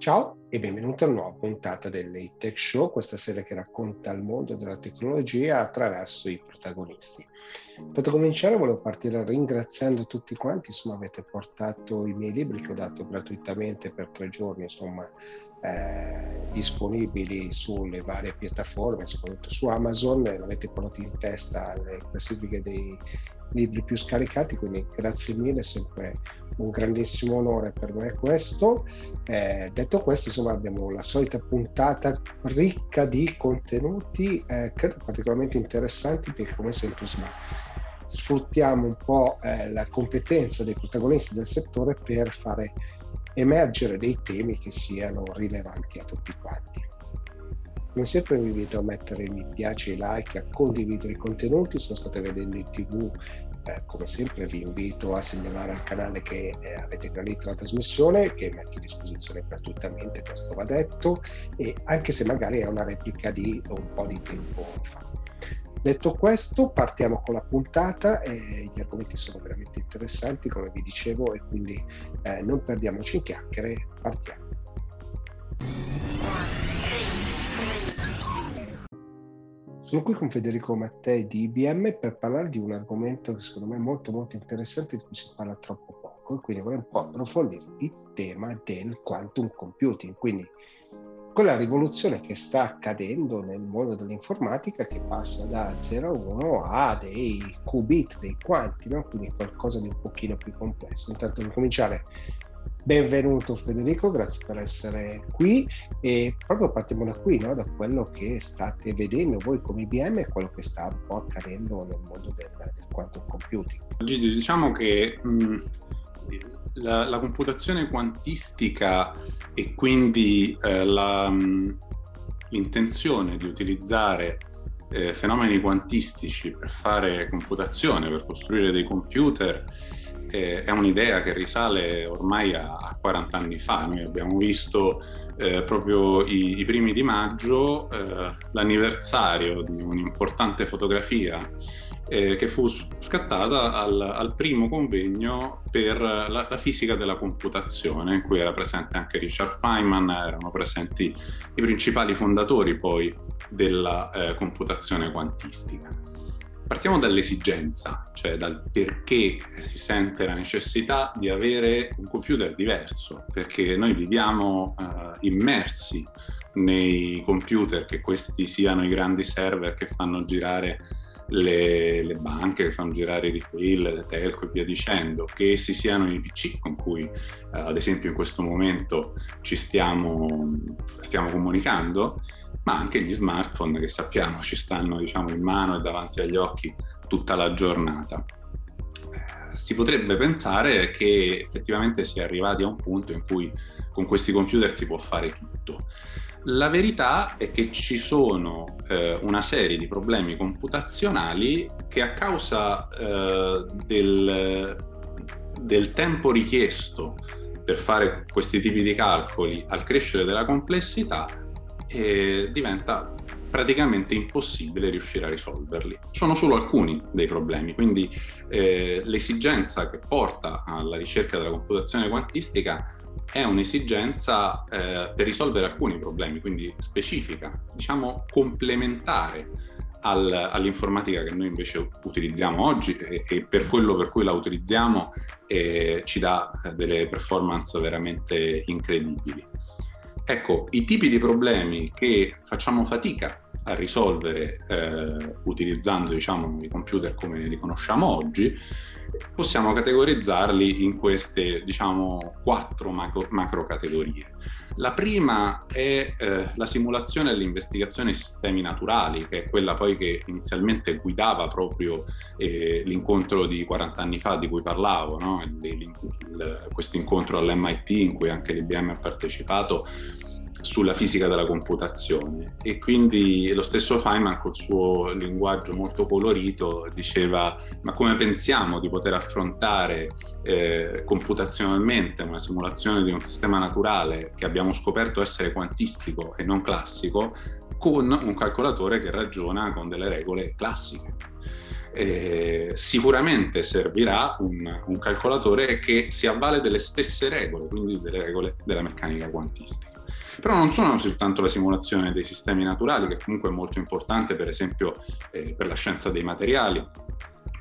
Ciao e benvenuto a una nuova puntata dell'Atech Show, questa serie che racconta il mondo della tecnologia attraverso i protagonisti. Per cominciare volevo partire ringraziando tutti quanti, insomma avete portato i miei libri che ho dato gratuitamente per tre giorni, insomma eh, disponibili sulle varie piattaforme, soprattutto su Amazon, l'avete portato in testa alle classifiche dei libri più scaricati, quindi grazie mille, sempre un grandissimo onore per me questo. Eh, detto questo, insomma, abbiamo la solita puntata ricca di contenuti, eh, credo particolarmente interessanti, perché come sempre insomma, sfruttiamo un po' eh, la competenza dei protagonisti del settore per fare emergere dei temi che siano rilevanti a tutti quanti. Come sempre vi invito a mettere mi piace, like, a condividere i contenuti, se lo state vedendo in tv eh, come sempre vi invito a segnalare al canale che eh, avete gradito la trasmissione che metto a disposizione gratuitamente, questo va detto, e anche se magari è una replica di un po' di tempo fa. Detto questo, partiamo con la puntata e gli argomenti sono veramente interessanti, come vi dicevo, e quindi eh, non perdiamoci in chiacchiere, partiamo. Sono qui con Federico Mattei di IBM per parlare di un argomento che secondo me è molto molto interessante di cui si parla troppo poco e quindi vorrei un po' approfondire il tema del quantum computing, quindi quella rivoluzione che sta accadendo nel mondo dell'informatica che passa da 0 a 1 a dei qubit, dei quanti, no? quindi qualcosa di un pochino più complesso. Intanto per cominciare Benvenuto Federico, grazie per essere qui e proprio partiamo da qui, no? da quello che state vedendo voi come IBM e quello che sta un po' accadendo nel mondo del, del quantum computing. Gigi, diciamo che mh, la, la, computazione quantistica e quindi eh, la, l'intenzione di utilizzare eh, fenomeni quantistici per fare computazione, per costruire dei computer, eh, è un'idea che risale ormai a, a 40 anni fa. Noi abbiamo visto eh, proprio i, i, primi di maggio eh, l'anniversario di un'importante fotografia eh, che fu scattata al, al primo convegno per la, la, fisica della computazione, in cui era presente anche Richard Feynman, erano presenti i principali fondatori poi della eh, computazione quantistica. Partiamo dall'esigenza, cioè dal perché si sente la necessità di avere un computer diverso, perché noi viviamo uh, immersi nei computer, che questi siano i grandi server che fanno girare le, le, banche, che fanno girare i retail, le telco e via dicendo, che essi siano i PC con cui uh, ad esempio in questo momento ci stiamo, stiamo comunicando, ma anche gli smartphone che sappiamo ci stanno diciamo, in mano e davanti agli occhi tutta la giornata. Eh, si potrebbe pensare che effettivamente si è arrivati a un punto in cui con questi computer si può fare tutto. La verità è che ci sono eh, una serie di problemi computazionali che a causa eh, del, del tempo richiesto per fare questi tipi di calcoli al crescere della complessità e diventa praticamente impossibile riuscire a risolverli. Sono solo alcuni dei problemi, quindi eh, l'esigenza che porta alla ricerca della computazione quantistica è un'esigenza eh, per risolvere alcuni problemi, quindi specifica, diciamo complementare al, all'informatica che noi invece utilizziamo oggi e, e, per quello per cui la utilizziamo eh, ci dà delle performance veramente incredibili. Ecco, i tipi di problemi che facciamo fatica a risolvere eh, utilizzando diciamo, i computer come li conosciamo oggi, possiamo categorizzarli in queste diciamo, quattro macro, macro categorie. La prima è eh, la simulazione e l'investigazione di sistemi naturali, che è quella poi che inizialmente guidava proprio eh, l'incontro di 40 anni fa di cui parlavo, no? questo incontro all'MIT in cui anche l'IBM ha partecipato sulla fisica della computazione e quindi lo stesso Feynman col suo linguaggio molto colorito diceva ma come pensiamo di poter affrontare eh, computazionalmente una simulazione di un sistema naturale che abbiamo scoperto essere quantistico e non classico con un calcolatore che ragiona con delle regole classiche. eh, sicuramente servirà un, un, calcolatore che si avvale delle stesse regole, quindi delle regole della meccanica quantistica. Però non sono soltanto la simulazione dei sistemi naturali, che comunque è molto importante, per esempio eh, per la scienza dei materiali,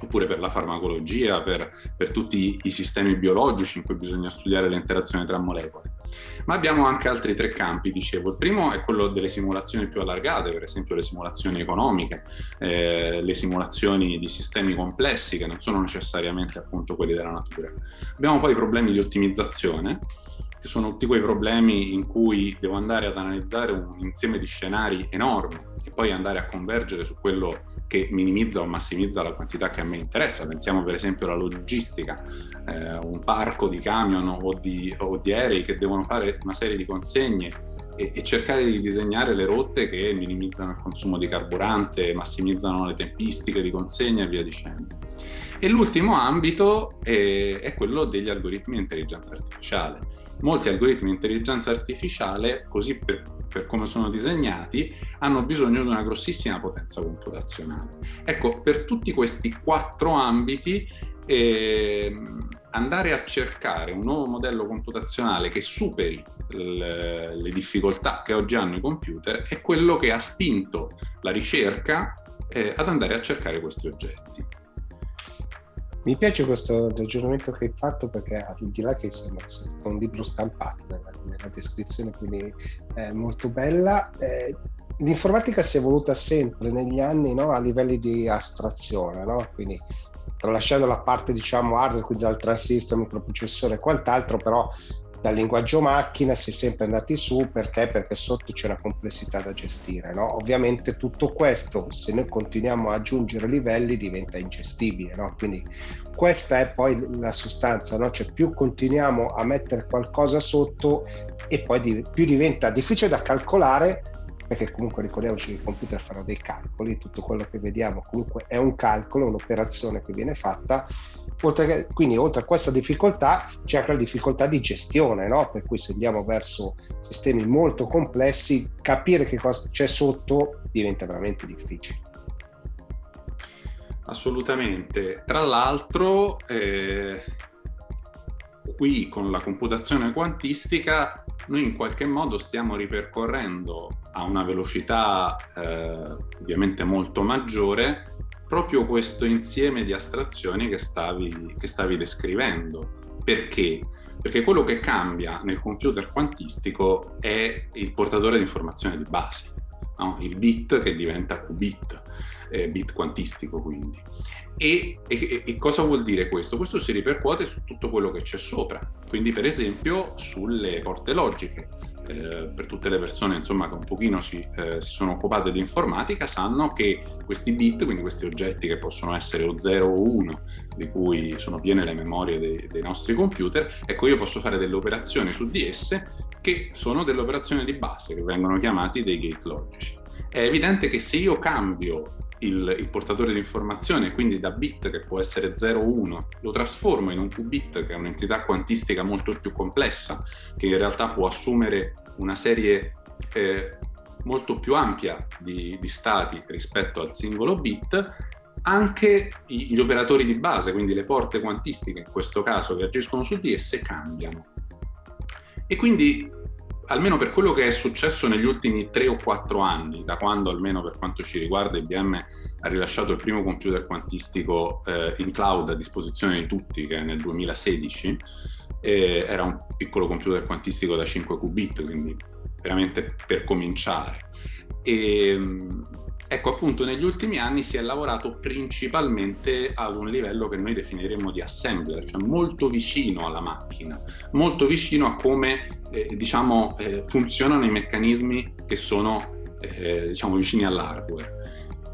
oppure per la farmacologia, per, per, tutti i sistemi biologici in cui bisogna studiare le interazioni tra molecole. Ma abbiamo anche altri tre campi, dicevo. Il primo è quello delle simulazioni più allargate, per esempio le simulazioni economiche, eh, le simulazioni di sistemi complessi che non sono necessariamente appunto quelli della natura. Abbiamo poi i problemi di ottimizzazione, che sono tutti quei problemi in cui devo andare ad analizzare un insieme di scenari enormi e poi andare a convergere su quello che minimizza o massimizza la quantità che a me interessa. Pensiamo per esempio alla logistica, eh, un parco di camion o di, o di, aerei che devono fare una serie di consegne e, cercare di disegnare le rotte che minimizzano il consumo di carburante, massimizzano le tempistiche di consegna e via dicendo. E l'ultimo ambito è, è quello degli algoritmi di intelligenza artificiale molti algoritmi di intelligenza artificiale, così per, per, come sono disegnati, hanno bisogno di una grossissima potenza computazionale. Ecco, per tutti questi quattro ambiti, eh, andare a cercare un nuovo modello computazionale che superi le, le difficoltà che oggi hanno i computer è quello che ha spinto la ricerca eh, ad andare a cercare questi oggetti. Mi piace questo ragionamento che hai fatto perché al di là che sembra sia stato un libro stampato nella, nella descrizione, quindi è molto bella, eh, l'informatica si è evoluta sempre negli anni no, a livelli di astrazione, no? quindi tralasciando la parte diciamo hardware, quindi dal transistor, microprocessore e quant'altro, però dal linguaggio macchina si è sempre andati su perché? Perché sotto c'è una complessità da gestire. No? Ovviamente tutto questo, se noi continuiamo ad aggiungere livelli, diventa ingestibile. No? Quindi questa è poi la sostanza, no? cioè più continuiamo a mettere qualcosa sotto e poi di, più diventa difficile da calcolare perché comunque ricordiamoci che i computer fanno dei calcoli, tutto quello che vediamo comunque è un calcolo, un'operazione che viene fatta Oltre che, quindi oltre a questa difficoltà c'è anche la difficoltà di gestione, no? per cui se andiamo verso sistemi molto complessi, capire che cosa c'è sotto diventa veramente difficile. Assolutamente. Tra l'altro, eh, qui con la computazione quantistica noi in qualche modo stiamo ripercorrendo a una velocità eh, ovviamente molto maggiore proprio questo insieme di astrazioni che stavi, che stavi descrivendo. Perché? Perché quello che cambia nel computer quantistico è il portatore di informazione di base, no? il bit che diventa qubit, eh, bit quantistico quindi. E, e, e, cosa vuol dire questo? Questo si ripercuote su tutto quello che c'è sopra, quindi per esempio sulle porte logiche eh, per tutte le persone insomma, che un pochino si, eh, si, sono occupate di informatica sanno che questi bit, quindi questi oggetti che possono essere o 0 o 1, di cui sono piene le memorie dei, dei nostri computer, ecco io posso fare delle operazioni su di esse che sono delle operazioni di base, che vengono chiamati dei gate logici. È evidente che se io cambio il, il, portatore di informazione, quindi da bit che può essere 0 o 1, lo trasformo in un qubit che è un'entità quantistica molto più complessa, che in realtà può assumere una serie eh, molto più ampia di, di, stati rispetto al singolo bit, anche gli operatori di base, quindi le porte quantistiche in questo caso che agiscono su di esse, cambiano. E quindi almeno per quello che è successo negli ultimi tre o quattro anni, da quando almeno per quanto ci riguarda IBM ha rilasciato il primo computer quantistico eh, in cloud a disposizione di tutti, che è nel 2016, eh, era un piccolo computer quantistico da 5 qubit, quindi veramente per cominciare. E, Ecco, appunto, negli ultimi anni si è lavorato principalmente ad un livello che noi definiremmo di assembler, cioè molto vicino alla macchina, molto vicino a come, eh, diciamo, eh, funzionano i meccanismi che sono, eh, diciamo, vicini all'hardware.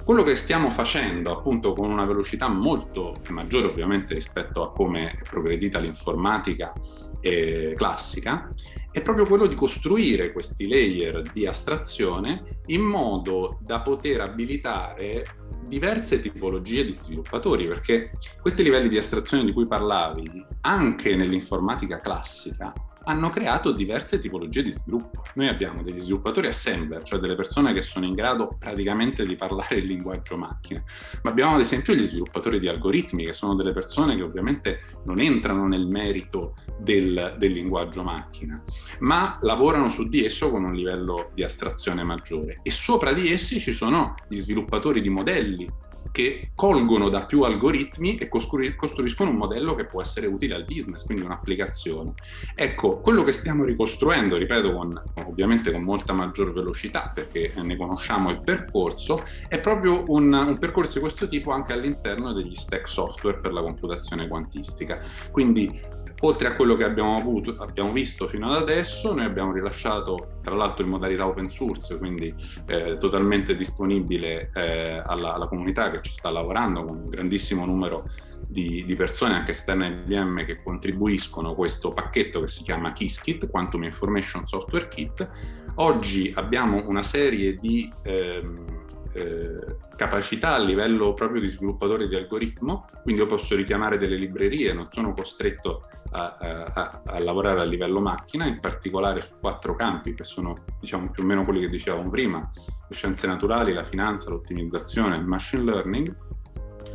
Quello che stiamo facendo, appunto, con una velocità molto maggiore, ovviamente, rispetto a come è progredita l'informatica eh, classica, è proprio quello di costruire questi layer di astrazione in modo da poter abilitare diverse tipologie di sviluppatori, perché questi livelli di astrazione di cui parlavi, anche nell'informatica classica, hanno creato diverse tipologie di sviluppo. Noi abbiamo degli sviluppatori assembler, cioè delle persone che sono in grado praticamente di parlare il linguaggio macchina, ma abbiamo ad esempio gli sviluppatori di algoritmi, che sono delle persone che ovviamente non entrano nel merito del, del linguaggio macchina, ma lavorano su di esso con un livello di astrazione maggiore. E sopra di essi ci sono gli sviluppatori di modelli che colgono da più algoritmi e costruiscono un modello che può essere utile al business, quindi un'applicazione. Ecco, quello che stiamo ricostruendo, ripeto, con, ovviamente con molta maggior velocità, perché ne conosciamo il percorso, è proprio un, un percorso di questo tipo anche all'interno degli stack software per la computazione quantistica. Quindi oltre a quello che abbiamo, avuto, abbiamo visto fino ad adesso, noi abbiamo rilasciato tra l'altro in modalità open source, quindi eh, totalmente disponibile eh, alla, alla, comunità che ci sta lavorando con un grandissimo numero di, di persone anche esterne al IBM che contribuiscono a questo pacchetto che si chiama KISS Quantum Information Software Kit. Oggi abbiamo una serie di ehm, eh, capacità a livello proprio di sviluppatore di algoritmo, quindi io posso richiamare delle librerie, non sono costretto a, a, a, lavorare a livello macchina, in particolare su quattro campi che sono diciamo più o meno quelli che dicevamo prima, le scienze naturali, la finanza, l'ottimizzazione, il machine learning,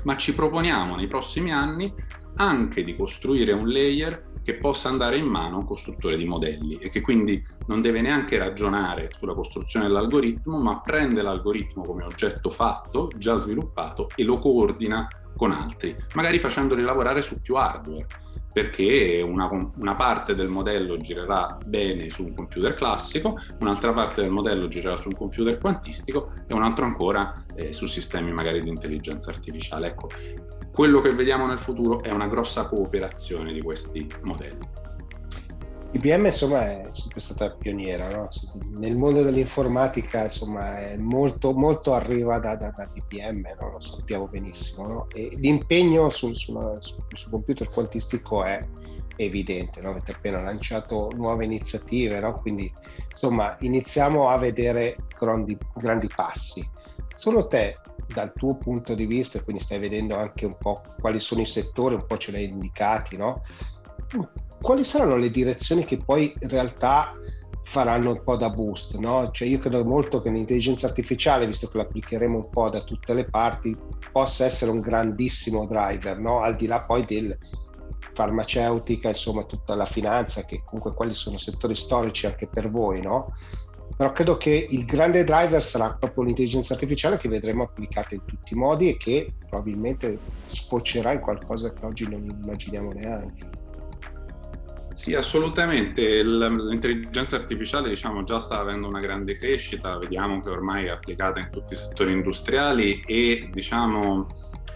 ma ci proponiamo nei prossimi anni anche di costruire un layer che possa andare in mano a un costruttore di modelli e che quindi non deve neanche ragionare sulla costruzione dell'algoritmo, ma prende l'algoritmo come oggetto fatto, già sviluppato, e lo coordina con altri, magari facendoli lavorare su più hardware, perché una, una, parte del modello girerà bene su un computer classico, un'altra parte del modello girerà su un computer quantistico e un altro ancora eh, su sistemi magari di intelligenza artificiale. Ecco, quello che vediamo nel futuro è una grossa cooperazione di questi modelli. IBM insomma è sempre stata pioniera no? nel mondo dell'informatica insomma molto, molto arriva da, da, da IBM no? lo sappiamo benissimo no? l'impegno sul, sul, sul, computer quantistico è evidente avete appena lanciato nuove iniziative quindi insomma iniziamo a vedere grandi, grandi passi solo te dal tuo punto di vista, quindi stai vedendo anche un po' quali sono i settori, un po' ce l'hai indicati, no? Quali saranno le direzioni che poi in realtà faranno un po' da boost, no? Cioè io credo molto che l'intelligenza artificiale, visto che l'applicheremo un po' da tutte le parti, possa essere un grandissimo driver, no? Al di là poi del farmaceutica, insomma, tutta la finanza, che comunque quelli sono settori storici anche per voi, no? Però credo che il grande driver sarà proprio l'intelligenza artificiale che vedremo applicata in tutti i modi e che probabilmente sfocerà in qualcosa che oggi non immaginiamo neanche. Sì, assolutamente. L'intelligenza artificiale diciamo, già sta avendo una grande crescita, vediamo che ormai è applicata in tutti i settori industriali e diciamo,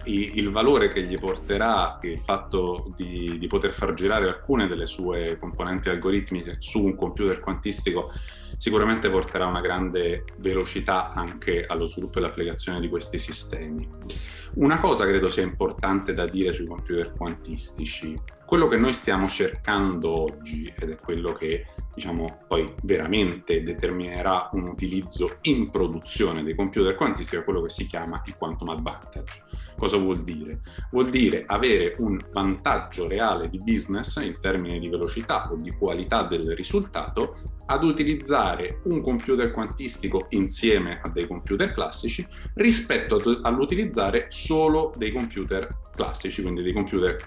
il valore che gli porterà il fatto di, di, poter far girare alcune delle sue componenti algoritmiche su un computer quantistico sicuramente porterà una grande velocità anche allo sviluppo e all'applicazione di questi sistemi. Una cosa credo sia importante da dire sui computer quantistici, quello che noi stiamo cercando oggi ed è quello che diciamo poi veramente determinerà un utilizzo in produzione dei computer quantistici è quello che si chiama il quantum advantage. Cosa vuol dire? Vuol dire avere un vantaggio reale di business in termini di velocità o di qualità del risultato ad utilizzare un computer quantistico insieme a dei computer classici rispetto all'utilizzare solo dei computer classici, quindi dei computer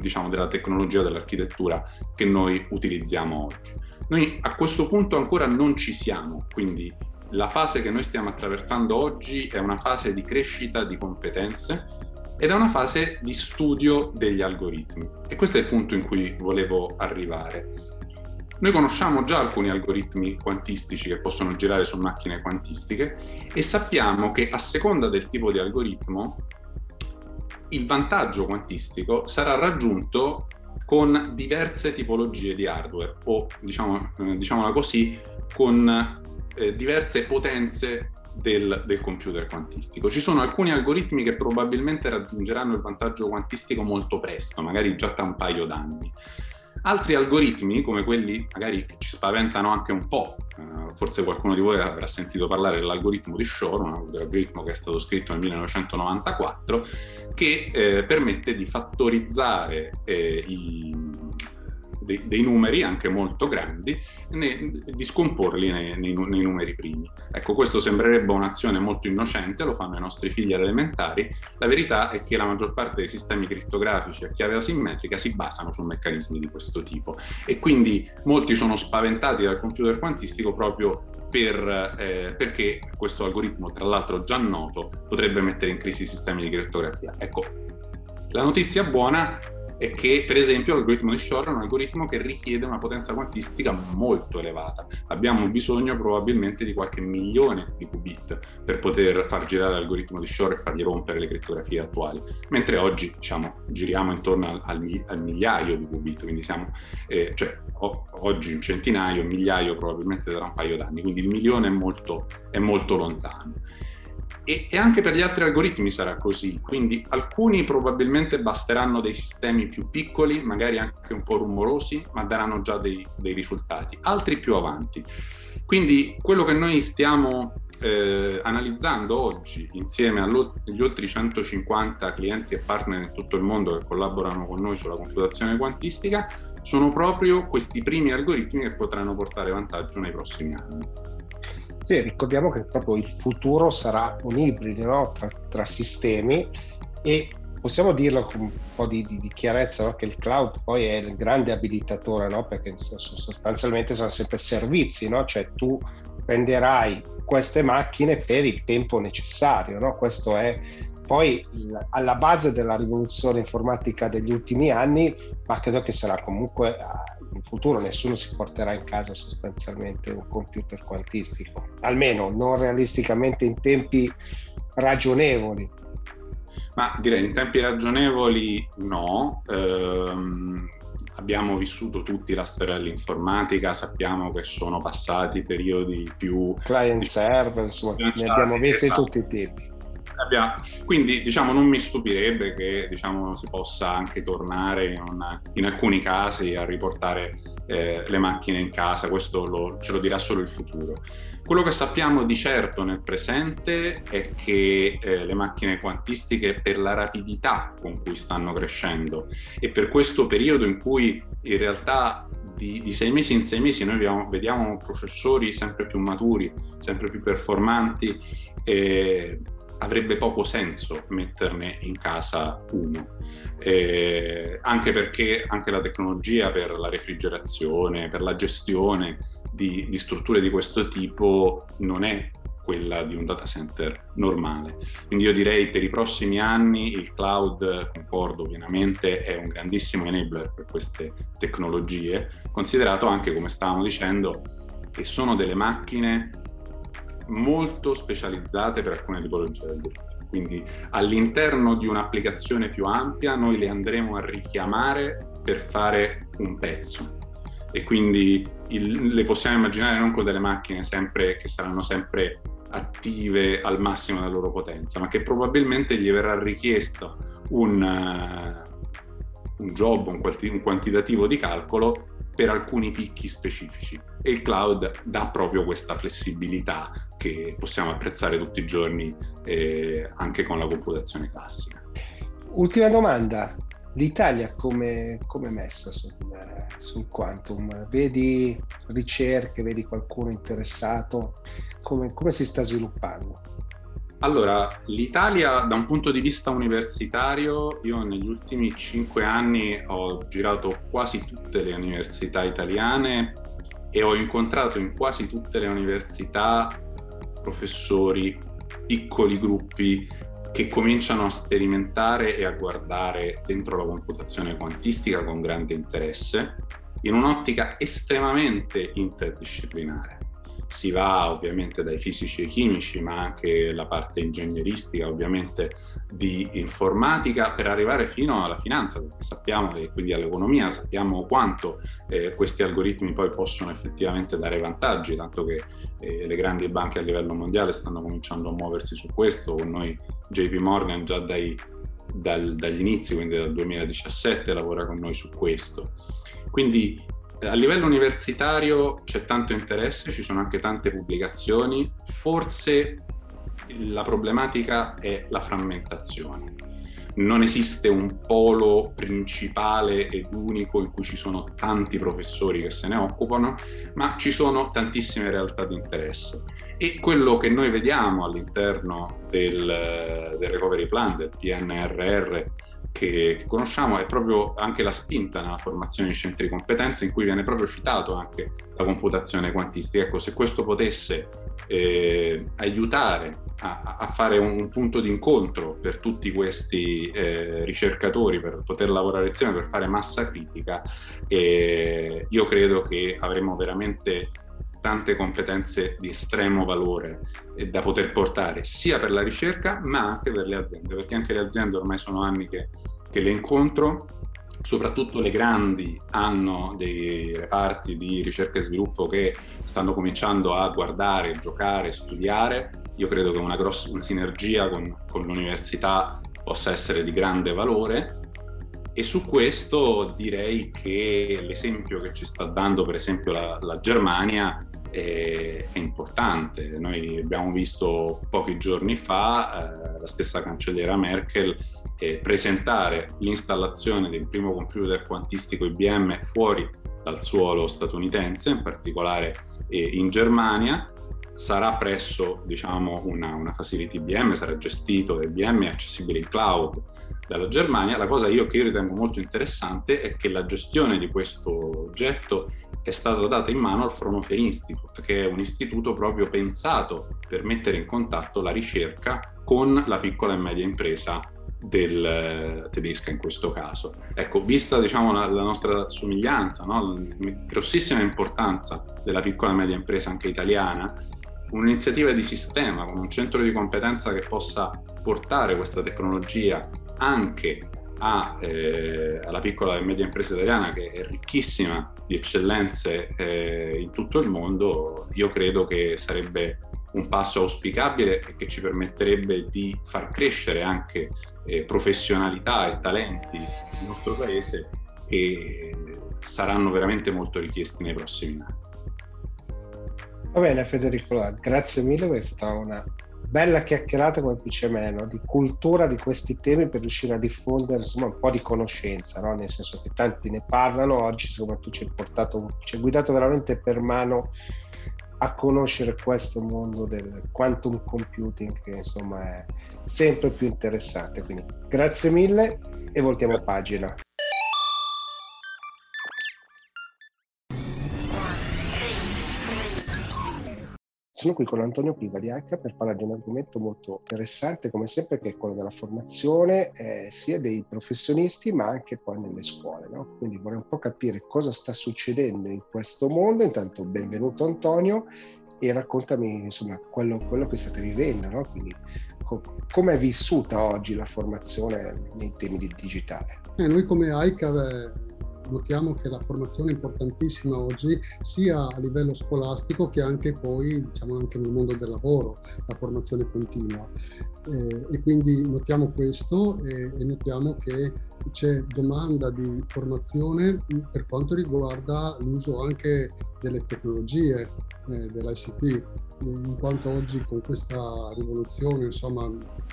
diciamo della tecnologia dell'architettura che noi utilizziamo oggi. Noi a questo punto ancora non ci siamo, quindi la fase che noi stiamo attraversando oggi è una fase di crescita di competenze ed è una fase di studio degli algoritmi. E questo è il punto in cui volevo arrivare. Noi conosciamo già alcuni algoritmi quantistici che possono girare su macchine quantistiche e sappiamo che a seconda del tipo di algoritmo il vantaggio quantistico sarà raggiunto con diverse tipologie di hardware o diciamo, eh, diciamola così con eh, diverse potenze del, del, computer quantistico. Ci sono alcuni algoritmi che probabilmente raggiungeranno il vantaggio quantistico molto presto, magari già tra un paio d'anni. Altri algoritmi, come quelli magari che ci spaventano anche un po', eh, forse qualcuno di voi avrà sentito parlare dell'algoritmo di Shor, un algoritmo che è stato scritto nel 1994, che eh, permette di fattorizzare eh, i dei, dei, numeri anche molto grandi e di scomporli nei, nei, nei, numeri primi. Ecco, questo sembrerebbe un'azione molto innocente, lo fanno i nostri figli elementari. La verità è che la maggior parte dei sistemi crittografici a chiave asimmetrica si basano su meccanismi di questo tipo e quindi molti sono spaventati dal computer quantistico proprio per, eh, perché questo algoritmo, tra l'altro già noto, potrebbe mettere in crisi i sistemi di crittografia. Ecco, la notizia buona è che per esempio l'algoritmo di Shor è un algoritmo che richiede una potenza quantistica molto elevata. Abbiamo bisogno probabilmente di qualche milione di qubit per poter far girare l'algoritmo di Shor e fargli rompere le crittografie attuali, mentre oggi diciamo, giriamo intorno al, al, al migliaio di qubit, quindi siamo, eh, cioè, o, oggi un centinaio, un migliaio probabilmente tra un paio d'anni, quindi il milione è molto, è molto lontano. E, e, anche per gli altri algoritmi sarà così, quindi alcuni probabilmente basteranno dei sistemi più piccoli, magari anche un po' rumorosi, ma daranno già dei, dei risultati, altri più avanti. Quindi quello che noi stiamo eh, analizzando oggi insieme agli oltre 150 clienti e partner in tutto il mondo che collaborano con noi sulla computazione quantistica sono proprio questi primi algoritmi che potranno portare vantaggio nei prossimi anni. Sì, ricordiamo che proprio il futuro sarà un ibrido no? tra, tra, sistemi e possiamo dirlo con un po' di, di, di chiarezza no? che il cloud poi è il grande abilitatore no? perché sostanzialmente sono sempre servizi, cioè tu prenderai queste macchine per il tempo necessario, questo è poi alla base della rivoluzione informatica degli ultimi anni, ma credo che sarà comunque in futuro nessuno si porterà in casa sostanzialmente un computer quantistico, almeno non realisticamente in tempi ragionevoli. Ma direi in tempi ragionevoli no. Ehm, abbiamo vissuto tutti la storia dell'informatica, sappiamo che sono passati periodi più... Client server, insomma, ne abbiamo visti esatto. tutti i tipi. Abbiamo, quindi diciamo, non mi stupirebbe che diciamo, si possa anche tornare in, una, in alcuni casi a riportare eh, le macchine in casa, questo lo, ce lo dirà solo il futuro. Quello che sappiamo di certo nel presente è che eh, le macchine quantistiche per la rapidità con cui stanno crescendo e per questo periodo in cui in realtà di, di sei mesi in sei mesi noi vediamo, vediamo processori sempre più maturi, sempre più performanti. Eh, avrebbe poco senso metterne in casa uno, eh, anche perché anche la tecnologia per la refrigerazione, per la gestione di, di strutture di questo tipo non è quella di un data center normale. Quindi io direi per i prossimi anni il cloud, concordo pienamente, è un grandissimo enabler per queste tecnologie, considerato anche, come stavamo dicendo, che sono delle macchine molto specializzate per alcune tipologie del diritto. Quindi all'interno di un'applicazione più ampia noi le andremo a richiamare per fare un pezzo. E quindi il, le possiamo immaginare non con delle macchine sempre, che saranno sempre attive al massimo della loro potenza, ma che probabilmente gli verrà richiesto un, uh, un job, un, quanti, un quantitativo di calcolo per alcuni picchi specifici e il cloud dà proprio questa flessibilità che possiamo apprezzare tutti i giorni eh, anche con la computazione classica. Ultima domanda, l'Italia come è messa sul, sul, quantum? Vedi ricerche, vedi qualcuno interessato? Come, come si sta sviluppando? Allora, l'Italia da un punto di vista universitario, io negli ultimi cinque anni ho girato quasi tutte le università italiane e ho incontrato in quasi tutte le università professori, piccoli gruppi che cominciano a sperimentare e a guardare dentro la computazione quantistica con grande interesse, in un'ottica estremamente interdisciplinare si va ovviamente dai fisici e chimici, ma anche la parte ingegneristica, ovviamente di informatica, per arrivare fino alla finanza, perché sappiamo e quindi all'economia, sappiamo quanto eh, questi algoritmi poi possono effettivamente dare vantaggi, tanto che eh, le grandi banche a livello mondiale stanno cominciando a muoversi su questo, con noi JP Morgan già dai, dal, dagli inizi, quindi dal 2017, lavora con noi su questo. Quindi a livello universitario c'è tanto interesse, ci sono anche tante pubblicazioni, forse la problematica è la frammentazione. non esiste un polo principale ed unico in cui ci sono tanti professori che se ne occupano, ma ci sono tantissime realtà di interesse. E quello che noi vediamo all'interno del, del recovery plan, del PNRR, che, che, conosciamo è proprio anche la spinta nella formazione di centri di competenza in cui viene proprio citato anche la computazione quantistica. Ecco, se questo potesse eh, aiutare a, a, fare un punto di incontro per tutti questi eh, ricercatori per poter lavorare insieme, per fare massa critica, eh, io credo che avremo veramente tante competenze di estremo valore da poter portare sia per la ricerca ma anche per le aziende, perché anche le aziende ormai sono anni che, che le incontro, soprattutto le grandi hanno dei reparti di ricerca e sviluppo che stanno cominciando a guardare, giocare, studiare. Io credo che una, grossa, una sinergia con, con l'università possa essere di grande valore e su questo direi che l'esempio che ci sta dando per esempio la, la Germania è, è, importante. Noi abbiamo visto pochi giorni fa eh, la stessa cancelliera Merkel eh, presentare l'installazione del primo computer quantistico IBM fuori dal suolo statunitense, in particolare eh, in Germania. Sarà presso diciamo, una, una facility IBM, sarà gestito da IBM e accessibile in cloud dalla Germania. La cosa io che io ritengo molto interessante è che la gestione di questo oggetto è stata data in mano al Fraunhofer Institute, che è un istituto proprio pensato per mettere in contatto la ricerca con la piccola e media impresa del, eh, tedesca in questo caso. Ecco, vista diciamo, la, la nostra somiglianza, no? la grossissima importanza della piccola e media impresa anche italiana, un'iniziativa di sistema con un centro di competenza che possa portare questa tecnologia anche a, eh, alla piccola e media impresa italiana che è ricchissima di eccellenze eh, in tutto il mondo, io credo che sarebbe un passo auspicabile e che ci permetterebbe di far crescere anche eh, professionalità e talenti nel nostro paese che saranno veramente molto richiesti nei prossimi anni. Va bene Federico, grazie mille, è stata una bella chiacchierata come dice me, no? di cultura di questi temi per riuscire a diffondere insomma, un po' di conoscenza, no? nel senso che tanti ne parlano, oggi tu ci hai portato, ci hai guidato veramente per mano a conoscere questo mondo del quantum computing che insomma è sempre più interessante. Quindi grazie mille e voltiamo pagina. Sono qui con Antonio Priva di H per parlare di un argomento molto interessante, come sempre, che è quello della formazione eh, sia dei professionisti ma anche poi nelle scuole. No? Quindi vorrei un po' capire cosa sta succedendo in questo mondo. Intanto benvenuto Antonio e raccontami insomma quello, quello che state vivendo, no? Quindi co- come è vissuta oggi la formazione nei temi di digitale? Eh, noi come AICA notiamo che la formazione è importantissima oggi sia a livello scolastico che anche poi diciamo anche nel mondo del lavoro, la formazione continua. Eh, e quindi notiamo questo e, e notiamo che c'è domanda di formazione per quanto riguarda l'uso anche delle tecnologie eh, dell'ICT, in quanto oggi con questa rivoluzione, insomma,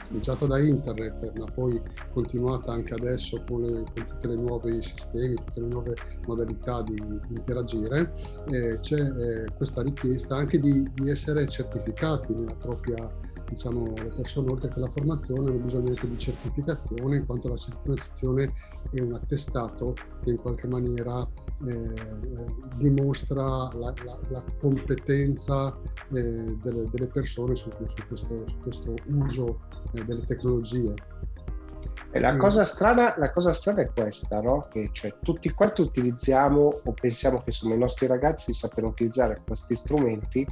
iniziata da internet, ma poi continuata anche adesso con, le, con tutti i nuovi sistemi, tutte le nuove modalità di, di interagire, eh, c'è eh, questa richiesta anche di, di essere certificati nella propria diciamo, le persone oltre che la formazione hanno bisogno anche di certificazione, in quanto la certificazione è un attestato che in qualche maniera eh, dimostra la, la, la competenza eh, delle, delle, persone su, su, questo, su questo, uso eh, delle tecnologie. E la cosa, strana, la cosa strana è questa, no? che cioè, tutti quanti utilizziamo o pensiamo che insomma, i nostri ragazzi sappiano utilizzare questi strumenti,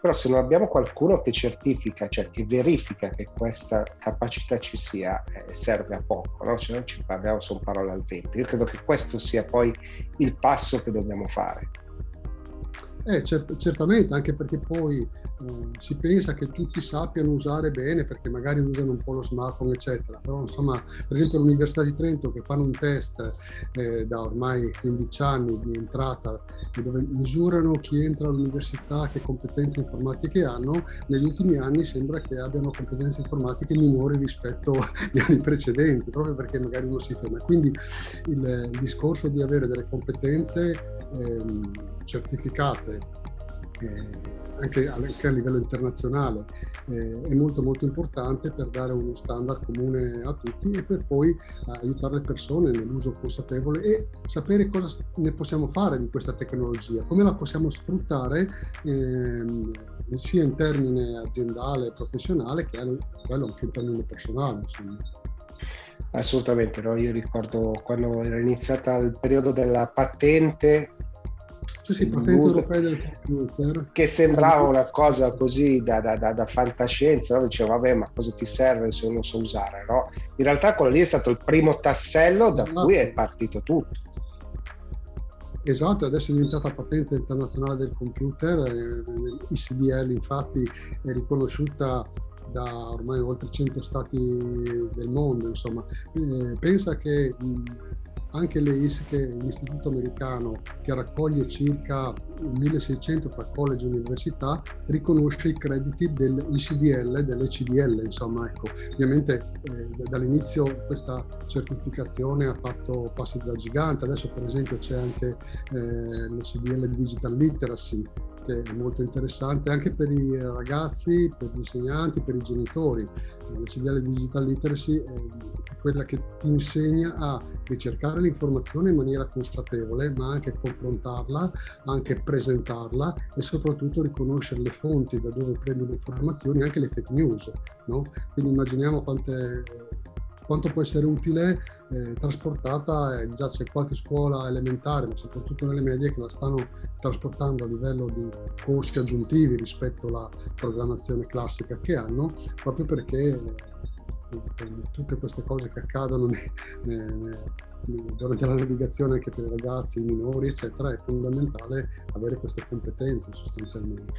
però se non abbiamo qualcuno che certifica, cioè che verifica che questa capacità ci sia, eh, serve a poco, no? se non ci parliamo sono parole al vento. Io credo che questo sia poi il passo che dobbiamo fare. Eh, cert- certamente, anche perché poi eh, si pensa che tutti sappiano usare bene perché magari usano un po' lo smartphone, eccetera. Però insomma, per esempio l'Università di Trento che fanno un test eh, da ormai 15 anni di entrata dove misurano chi entra all'università, che competenze informatiche hanno, negli ultimi anni sembra che abbiano competenze informatiche minori rispetto agli anni precedenti, proprio perché magari uno si ferma. Quindi il, il discorso di avere delle competenze ehm, certificate eh, anche, anche, a livello internazionale eh, è molto molto importante per dare uno standard comune a tutti e per poi aiutare le persone nell'uso consapevole e sapere cosa ne possiamo fare di questa tecnologia, come la possiamo sfruttare ehm, sia in termine aziendale e professionale che a livello anche in termini personali. Insomma. Assolutamente, no? io ricordo quando era iniziata il periodo della patente sì, sì, patente europea del computer. Che sembrava una cosa così da, da, da, da fantascienza, no? dicevo vabbè ma cosa ti serve se non so usare, no? In realtà quello lì è stato il primo tassello da esatto. cui è partito tutto. Esatto, adesso è diventata patente internazionale del computer, eh, l'ICDL infatti è riconosciuta da ormai oltre 100 stati del mondo, insomma. Eh, pensa che anche l'EISC, l'istituto americano che raccoglie circa 1600 fra college e università, riconosce i crediti dell'ICDL, dell'ECDL, insomma, ecco. Ovviamente eh, dall'inizio questa certificazione ha fatto passi da gigante, adesso per esempio c'è anche eh, l'ECDL Digital Literacy, che è molto interessante anche per i ragazzi, per gli insegnanti, per i genitori. La CDL Digital Literacy è quella che ti insegna a ricercare l'informazione in maniera consapevole, ma anche confrontarla, anche presentarla e soprattutto riconoscere le fonti da dove prendi le informazioni, anche le fake news. No? Quindi immaginiamo quante quanto può essere utile eh, trasportata, eh, già c'è qualche scuola elementare, ma soprattutto nelle medie, che la stanno trasportando a livello di corsi aggiuntivi rispetto alla programmazione classica che hanno, proprio perché eh, tutte queste cose che accadono durante la navigazione anche per i ragazzi, i minori, eccetera, è fondamentale avere queste competenze sostanzialmente.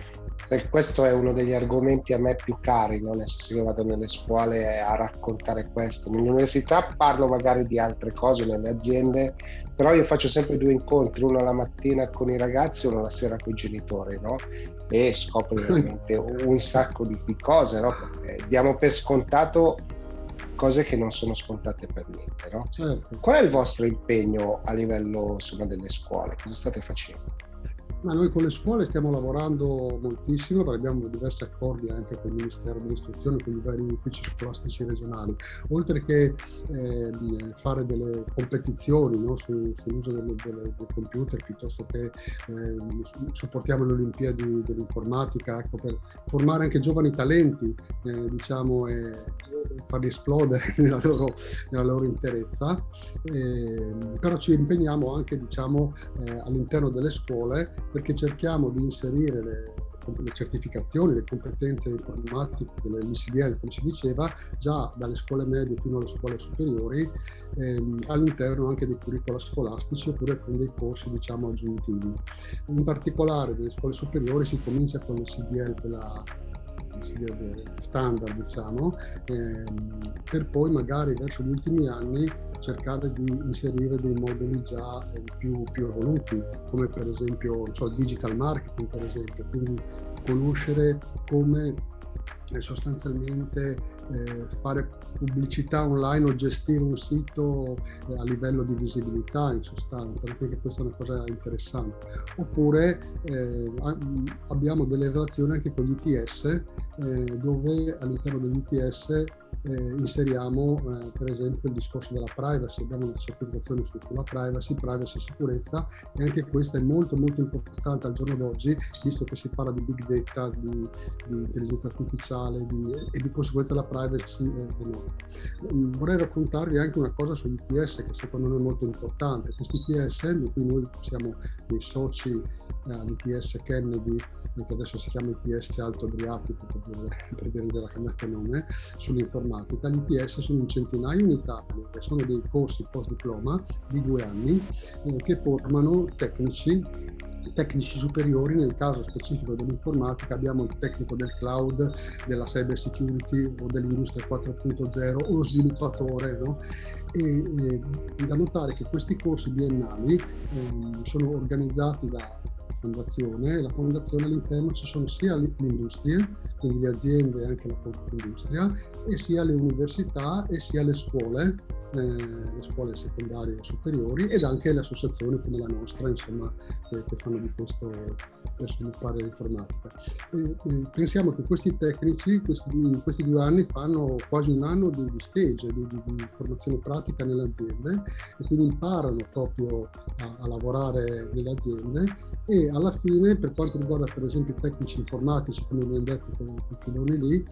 Questo è uno degli argomenti a me più cari, no? senso io vado nelle scuole a raccontare questo. Nell'università parlo magari di altre cose, nelle aziende, però io faccio sempre due incontri, uno la mattina con i ragazzi e uno la sera con i genitori, no? E scopro veramente un sacco di, di cose, no? Diamo per scontato cose che non sono scontate per niente. No? Certo. Qual è il vostro impegno a livello insomma, delle scuole? Cosa state facendo? Ma noi con le scuole stiamo lavorando moltissimo perché abbiamo diversi accordi anche con il Ministero dell'Istruzione, con i vari uffici scolastici regionali, oltre che eh, fare delle competizioni no, su, sull'uso del, del, del, computer piuttosto che eh, supportiamo le Olimpiadi dell'informatica, ecco, per formare anche giovani talenti, eh, diciamo, e farli esplodere nella loro, nella loro interezza. Ehm, però ci impegniamo anche diciamo, eh, all'interno delle scuole perché cerchiamo di inserire le, le certificazioni, le competenze informatiche dell'ICDL, come si diceva, già dalle scuole medie fino alle scuole superiori, ehm, all'interno anche dei curricula scolastici oppure con dei corsi diciamo, aggiuntivi. In particolare nelle scuole superiori si comincia con l'ICDL, quella standard, diciamo, ehm, per poi magari verso gli ultimi anni cercare di inserire dei moduli già eh, più, più, evoluti, come per esempio il digital marketing, per esempio, quindi conoscere come eh, sostanzialmente eh, fare pubblicità online o gestire un sito eh, a livello di visibilità in sostanza, perché questa è una cosa interessante. Oppure eh, abbiamo delle relazioni anche con gli ITS eh, dove all'interno degli ITS eh, inseriamo eh, per esempio il discorso della privacy, abbiamo una certificazione su, sulla privacy, privacy e sicurezza e anche questa è molto molto importante al giorno d'oggi visto che si parla di big data, di, di intelligenza artificiale di, e di conseguenza la privacy è enorme. Mm, vorrei raccontarvi anche una cosa sugli ITS che secondo noi è molto importante. Questi ITS, di cui noi siamo dei soci eh, all'ITS Kennedy, che adesso si chiama ITS Alto Adriatico per dire, della cambiata nome, sull'informatica. Gli ITS sono un centinaio in Italia, sono dei corsi post diploma di due anni eh, che formano tecnici tecnici superiori, nel caso specifico dell'informatica abbiamo il tecnico del cloud, della cyber security o dell'industria 4.0 o sviluppatore. No? E, e, da notare che questi corsi biennali eh, sono organizzati da fondazione. La fondazione all'interno ci sono sia le industrie, quindi le aziende e anche la Confindustria, e sia le università e sia le scuole le scuole secondarie e superiori ed anche le associazioni come la nostra, insomma, eh, che fanno di questo per sviluppare l'informatica. E, e pensiamo che questi tecnici questi, questi due anni fanno quasi un anno di, di stage, di, di, di, formazione pratica nelle aziende e quindi imparano proprio a, a lavorare nelle aziende e alla fine per quanto riguarda per esempio i tecnici informatici come abbiamo detto con i filoni lì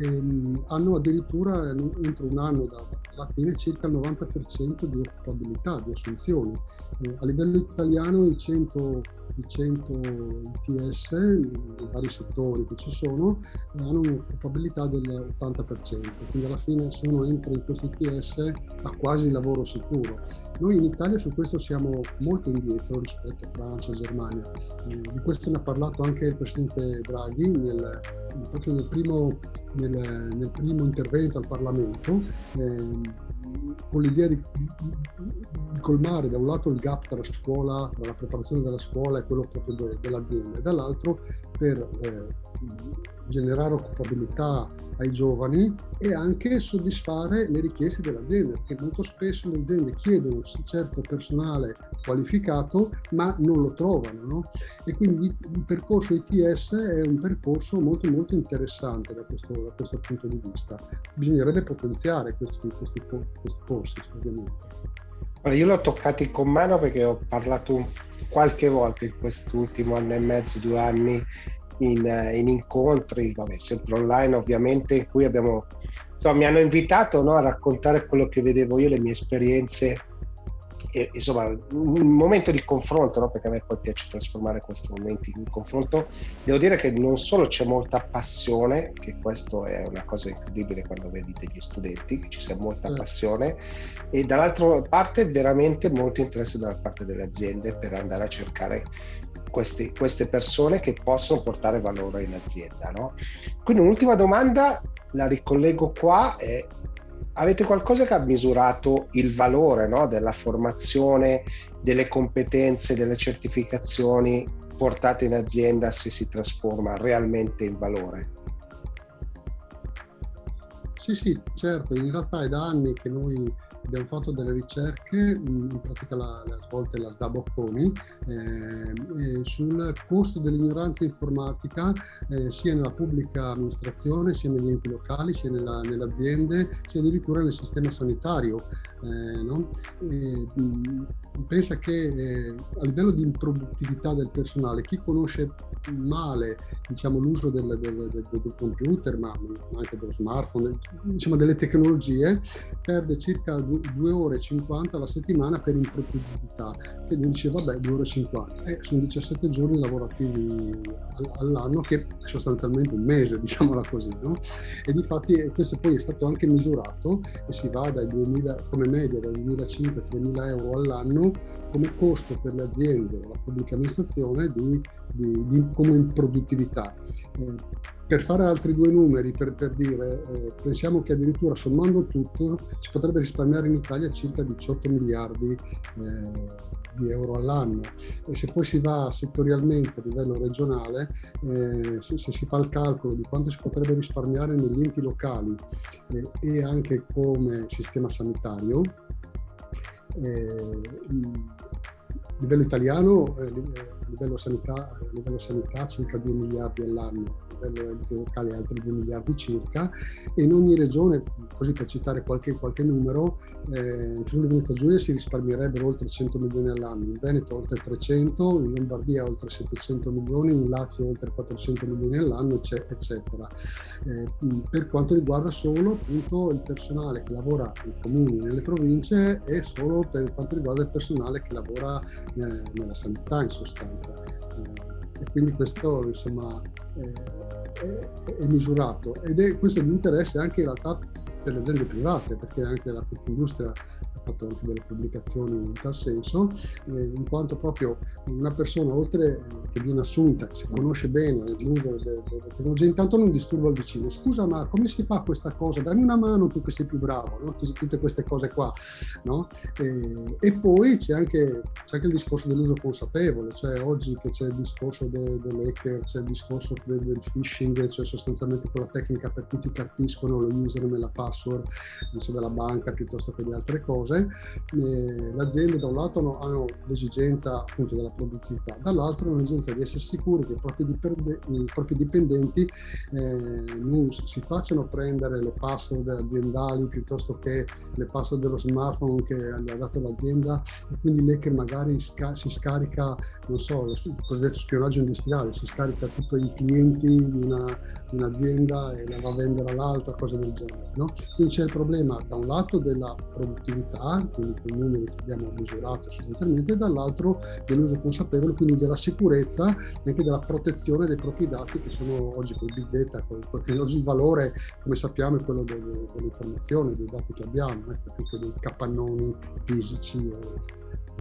ehm, hanno addirittura entro un anno dalla fine il 90% di occupabilità, di assunzioni. Eh, a livello italiano i 100 i 100 ITS, nei vari settori che ci sono, eh, hanno un'occupabilità dell'80%, quindi alla fine se uno entra in questi ITS ha quasi lavoro sicuro. Noi in Italia su questo siamo molto indietro rispetto a Francia e Germania. Eh, di questo ne ha parlato anche il Presidente Draghi nel, proprio nel primo, nel, nel primo intervento al Parlamento. Eh, con l'idea di, di, di, colmare da un lato il gap tra la scuola, tra la preparazione della scuola e quello proprio de, dell'azienda, e dall'altro per eh, generare occupabilità ai giovani e anche soddisfare le richieste dell'azienda, perché molto spesso le aziende chiedono un certo personale qualificato ma non lo trovano. No? E quindi il percorso ITS è un percorso molto molto interessante da questo, da questo punto di vista. Bisognerebbe potenziare questi, questi, questi corsi, ovviamente. Allora, io l'ho toccati con mano perché ho parlato qualche volta in quest'ultimo anno e mezzo, due anni in, in incontri, vabbè, sempre online ovviamente, in cui abbiamo, insomma, mi hanno invitato no, a raccontare quello che vedevo io, le mie esperienze e, insomma un momento di confronto, no? perché a me poi piace trasformare questi momenti in confronto, devo dire che non solo c'è molta passione, che questo è una cosa incredibile quando vedi degli studenti, che ci sia molta passione, e dall'altra parte veramente molto interesse da parte delle aziende per andare a cercare questi, queste persone che possono portare valore in azienda. No? Quindi un'ultima domanda, la ricollego qua, è avete qualcosa che ha misurato il valore no? della formazione, delle competenze, delle certificazioni portate in azienda se si trasforma realmente in valore? Sì, sì, certo, in realtà è da anni che noi abbiamo fatto delle ricerche, in pratica la, la svolte la SDA Bocconi, eh, sul costo dell'ignoranza informatica eh, sia nella pubblica amministrazione, sia negli enti locali, sia nella, nelle aziende, sia addirittura nel sistema sanitario. Eh, no? pensa che eh, a livello di improduttività del personale, chi conosce male diciamo, l'uso del, del, del, del computer, ma anche dello smartphone, diciamo, delle tecnologie, perde circa 2 ore e 50 alla settimana per improduttività, che lui dice vabbè 2 ore e 50, eh, sono 17 giorni lavorativi all'anno che è sostanzialmente un mese, diciamola così, no? E di fatti questo poi è stato anche misurato e si va dai 2000, come media dai 2.500 a 3.000 euro all'anno come costo per le aziende o la pubblica amministrazione di, di, di come improduttività. Eh, per fare altri due numeri, per, per dire, eh, pensiamo che addirittura sommando tutto si potrebbe risparmiare in Italia circa 18 miliardi eh, di euro all'anno. E se poi si va settorialmente a livello regionale, eh, se, se, si fa il calcolo di quanto si potrebbe risparmiare negli enti locali eh, e anche come sistema sanitario, eh, a livello italiano, eh, a livello sanità, a livello sanità circa 2 miliardi all'anno livello enti locali altri 2 miliardi circa e in ogni regione, così per citare qualche, qualche numero, eh, in Friuli Venezia Giulia si risparmierebbero oltre 100 milioni all'anno, in Veneto oltre 300, in Lombardia oltre 700 milioni, in Lazio oltre 400 milioni all'anno, eccetera. Eh, per quanto riguarda solo appunto il personale che lavora nei comuni, nelle province e solo per quanto riguarda il personale che lavora eh, nella sanità in sostanza. Eh, e quindi questo insomma è, è, è, misurato. Ed è questo di interesse anche in realtà per le aziende private, perché anche la Confindustria ha fatto anche delle pubblicazioni in tal senso, eh, in quanto proprio una persona, oltre che viene assunta, si conosce bene l'uso delle de tecnologie, intanto non disturba il vicino. Scusa, ma come si fa questa cosa? Dammi una mano tu che sei più bravo, no? tutte queste cose qua. No? E, e, poi c'è anche, c'è anche, il discorso dell'uso consapevole, cioè oggi che c'è il discorso de, dell'hacker, c'è il discorso de, del phishing, cioè sostanzialmente quella tecnica per cui ti capiscono lo username e la password so, della banca piuttosto che di altre cose. Le aziende da un lato hanno l'esigenza appunto della produttività, dall'altro hanno l'esigenza di essere sicuri che i propri, dipende, i propri dipendenti eh, non si facciano prendere le password aziendali piuttosto che le password dello smartphone che gli ha dato l'azienda e quindi lei che magari si scarica, non so, il cosiddetto spionaggio industriale, si scarica tutti i clienti di, una, di un'azienda e la va a vendere all'altra, cose del genere. No? Quindi c'è il problema da un lato della produttività, quindi con i numeri che abbiamo misurato sostanzialmente, e dall'altro dell'uso consapevole, quindi della sicurezza e anche della protezione dei propri dati che sono oggi con il big data, perché oggi il valore, come sappiamo, è quello delle, dell'informazione, dei dati che abbiamo, ecco, più che dei capannoni fisici o,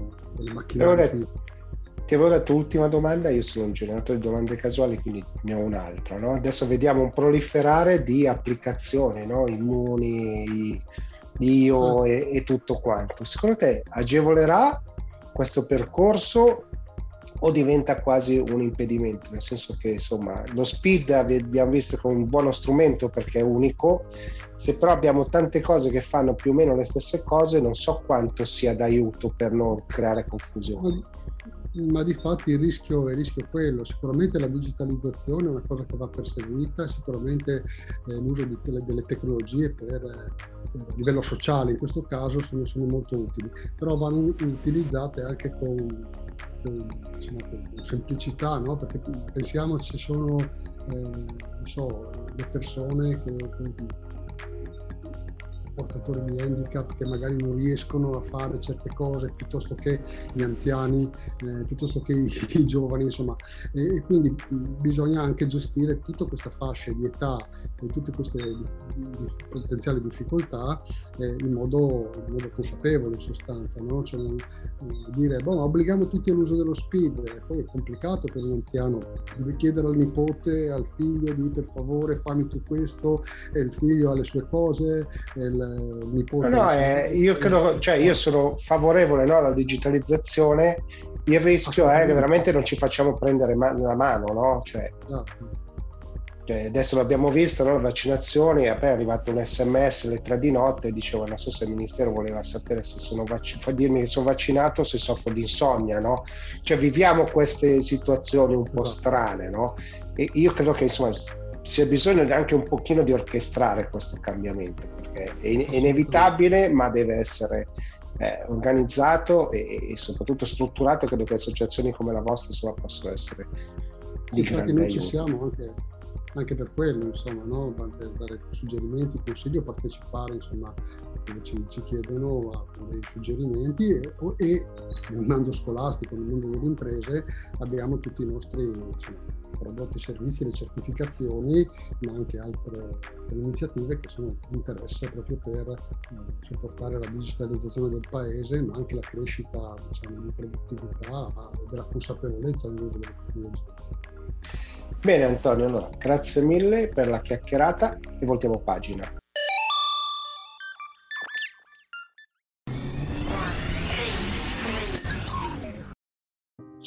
o delle fisiche. Ti avevo detto ultima domanda, io sono un generatore di domande casuali, quindi ne ho un'altra. No? Adesso vediamo un proliferare di applicazioni, no? immuni, io e, e tutto quanto. Secondo te agevolerà questo percorso o diventa quasi un impedimento, nel senso che insomma lo speed abbiamo visto come un buono strumento perché è unico, se però abbiamo tante cose che fanno più o meno le stesse cose, non so quanto sia d'aiuto per non creare confusione. Ma di fatti il rischio, il rischio è quello, sicuramente la digitalizzazione è una cosa che va perseguita, sicuramente eh, l'uso di, delle, tecnologie per, per, a livello sociale in questo caso sono, sono molto utili, però vanno utilizzate anche con, con, diciamo, con semplicità, no? perché pensiamo ci sono eh, so, le persone che portatori di handicap che magari non riescono a fare certe cose piuttosto che gli anziani, eh, piuttosto che i, i giovani, insomma. E, e, quindi bisogna anche gestire tutta questa fascia di età e tutte queste di, di potenziali difficoltà eh, in, modo, in, modo, consapevole in sostanza, no? cioè, eh, dire, boh, obblighiamo tutti all'uso dello speed, poi è complicato per un anziano, deve chiedere al nipote, al figlio di per favore fammi tu questo, e il figlio ha le sue cose, il, nipote. No, eh, io credo, cioè io sono favorevole no, alla digitalizzazione. Il rischio è che veramente non ci facciamo prendere man- la mano, no? Cioè, cioè, adesso l'abbiamo visto, no? le vaccinazioni, è arrivato un sms alle tre di notte e dicevo, non so se il ministero voleva sapere se sono vac- dirmi che sono vaccinato o se soffro di insonnia, no? Cioè viviamo queste situazioni un po' strane, no? E io credo che insomma sia bisogno anche un pochino di orchestrare questo cambiamento, perché è, in- inevitabile, ma deve essere eh, organizzato e, e, soprattutto strutturato. Credo che associazioni come la vostra insomma, possono essere di Infatti noi ci siamo anche, anche, per quello, insomma, no? per dare suggerimenti, consigli o partecipare, insomma, ci, ci, chiedono dei suggerimenti e, e, nel mondo scolastico, nel mondo delle imprese abbiamo tutti i nostri insomma, prodotti e servizi, le certificazioni, ma anche altre, altre, iniziative che sono di interesse proprio per eh, supportare la digitalizzazione del paese, ma anche la crescita diciamo, di produttività e della consapevolezza nell'uso delle tecnologie. Bene Antonio, allora grazie mille per la chiacchierata e voltiamo pagina.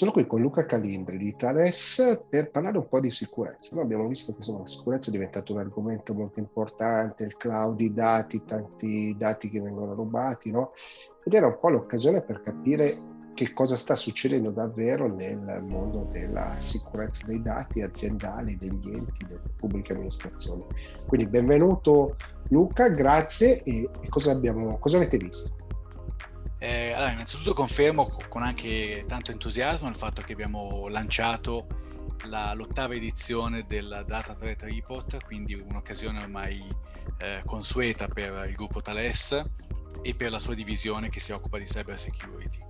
Sono qui con Luca Calindri di Thales per parlare un po' di sicurezza. Noi abbiamo visto che insomma, la sicurezza è diventato un argomento molto importante, il cloud, i dati, tanti dati che vengono rubati, no? Ed era un po' l'occasione per capire che cosa sta succedendo davvero nel mondo della sicurezza dei dati aziendali, degli enti, delle pubbliche amministrazioni. Quindi benvenuto Luca, grazie e, cosa, abbiamo, cosa avete visto? Eh, allora, innanzitutto confermo con anche tanto entusiasmo il fatto che abbiamo lanciato la, l'ottava edizione del Data Threat Report, quindi un'occasione ormai eh, consueta per il gruppo Thales e per la sua divisione che si occupa di cyber security.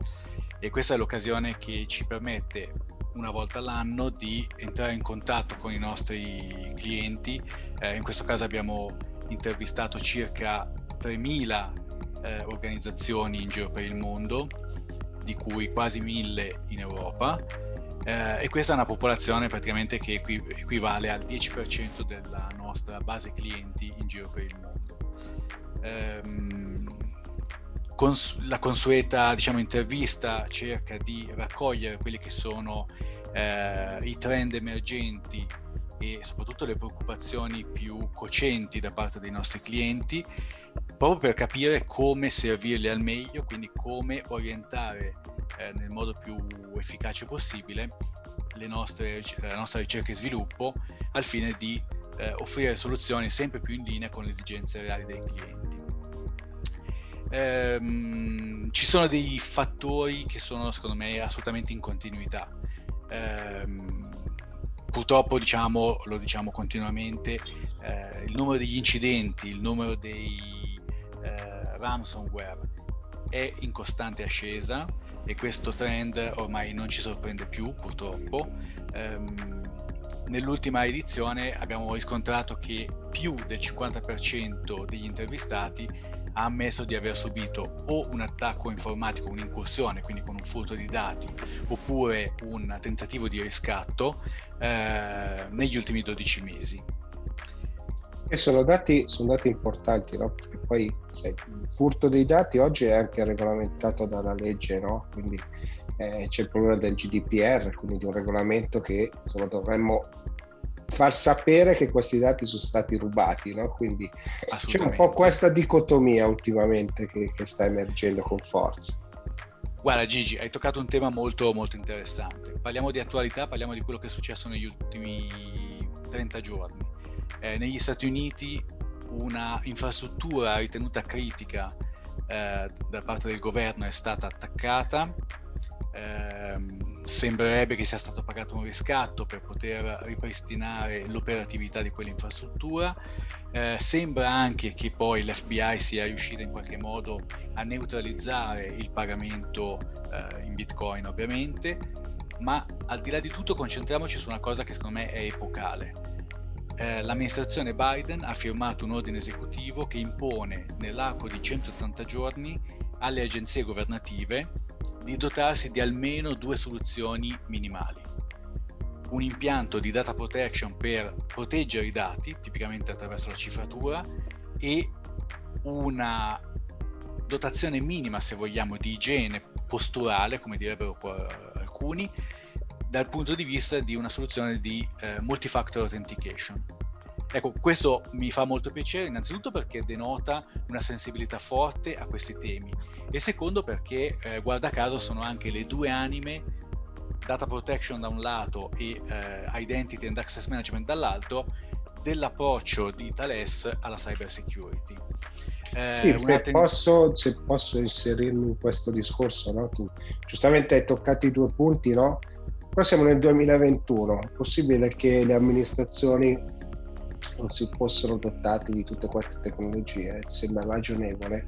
E questa è l'occasione che ci permette una volta all'anno di entrare in contatto con i nostri clienti. Eh, in questo caso abbiamo intervistato circa 3.000 eh, organizzazioni in giro per il mondo, di cui quasi 1.000 in Europa. Eh, e questa è una popolazione praticamente che equi- equivale al 10% della nostra base clienti in giro per il mondo. Ehm, cons- la consueta diciamo, intervista cerca di raccogliere quelli che sono eh, i trend emergenti e soprattutto le preoccupazioni più cocenti da parte dei nostri clienti, proprio per capire come servirli al meglio, quindi come orientare eh, nel modo più efficace possibile le nostre, la nostra ricerca e sviluppo al fine di eh, offrire soluzioni sempre più in linea con le esigenze reali dei clienti. Ehm, ci sono dei fattori che sono secondo me assolutamente in continuità. Ehm, purtroppo diciamo, lo diciamo continuamente, eh, il numero degli incidenti, il numero dei eh, ransomware è in costante ascesa e questo trend ormai non ci sorprende più purtroppo. Um, nell'ultima edizione abbiamo riscontrato che più del 50% degli intervistati ha ammesso di aver subito o un attacco informatico, un'incursione, quindi con un furto di dati, oppure un tentativo di riscatto eh, negli ultimi 12 mesi. E sono dati, sono dati importanti, no? Perché poi sai, il furto dei dati oggi è anche regolamentato dalla legge, no? Quindi eh, c'è il problema del GDPR, quindi di un regolamento che insomma, dovremmo far sapere che questi dati sono stati rubati, no? Quindi c'è un po' questa dicotomia ultimamente che, che, sta emergendo con forza. Guarda Gigi, hai toccato un tema molto molto interessante. Parliamo di attualità, parliamo di quello che è successo negli ultimi 30 giorni. Eh, negli Stati Uniti una infrastruttura ritenuta critica eh, da parte del governo è stata attaccata. Eh, sembrerebbe che sia stato pagato un riscatto per poter ripristinare l'operatività di quell'infrastruttura. Eh, sembra anche che poi l'FBI sia riuscita in qualche modo a neutralizzare il pagamento eh, in Bitcoin, ovviamente, ma al di là di tutto concentriamoci su una cosa che secondo me è epocale. Eh, l'amministrazione Biden ha firmato un ordine esecutivo che impone nell'arco di 180 giorni alle agenzie governative di dotarsi di almeno due soluzioni minimali. Un impianto di data protection per proteggere i dati, tipicamente attraverso la cifratura, e una dotazione minima, se vogliamo, di igiene posturale, come direbbero alcuni, dal punto di vista di una soluzione di eh, multifactor authentication. Ecco, questo mi fa molto piacere innanzitutto perché denota una sensibilità forte a questi temi e secondo perché, eh, guarda caso, sono anche le due anime, data protection da un lato e eh, identity and access management dall'altro, dell'approccio di Thales alla cyber security. Eh, sì, se, ten... posso, se, posso, inserirmi in questo discorso, no? tu giustamente hai toccato i due punti, no? Però siamo nel 2021, è possibile che le amministrazioni non si fossero dotati di tutte queste tecnologie, sembra ragionevole.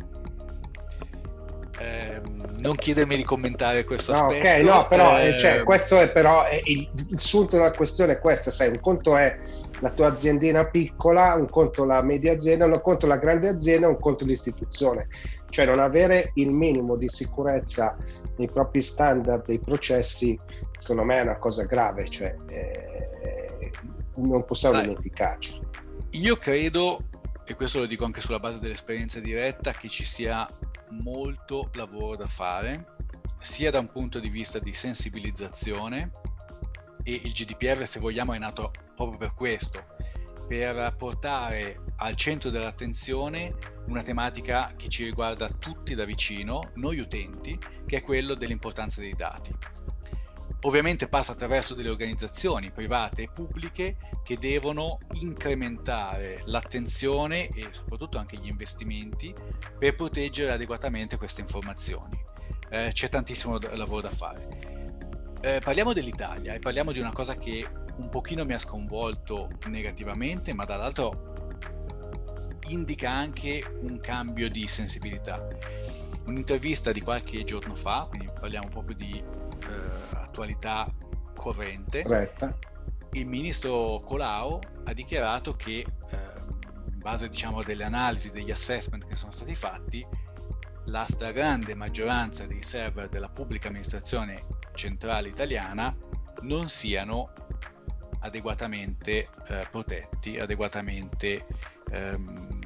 Eh, non chiedermi di commentare questo no, aspetto. Ok, no, però eh... cioè, questo è però è il, il sunto della questione è questo, sai, un conto è la tua aziendina piccola, un conto la media azienda, un conto la grande azienda, un conto l'istituzione. Cioè non avere il minimo di sicurezza nei propri standard, dei processi, secondo me è una cosa grave, cioè eh, non possiamo Dai. dimenticarci. Io credo, e questo lo dico anche sulla base dell'esperienza diretta, che ci sia molto lavoro da fare, sia da un punto di vista di sensibilizzazione, e il GDPR, se vogliamo, è nato proprio per questo, per portare al centro dell'attenzione una tematica che ci riguarda tutti da vicino, noi utenti, che è quello dell'importanza dei dati ovviamente passa attraverso delle organizzazioni private e pubbliche che devono incrementare l'attenzione e soprattutto anche gli investimenti per proteggere adeguatamente queste informazioni. Eh, c'è tantissimo lavoro da fare. Eh, parliamo dell'Italia e parliamo di una cosa che un pochino mi ha sconvolto negativamente, ma dall'altro indica anche un cambio di sensibilità. Un'intervista di qualche giorno fa, quindi parliamo proprio di eh, attualità corrente, Corretta. il ministro Colau ha dichiarato che eh, base diciamo delle analisi, degli assessment che sono stati fatti, la stragrande maggioranza dei server della pubblica amministrazione centrale italiana non siano adeguatamente eh, protetti, adeguatamente ehm,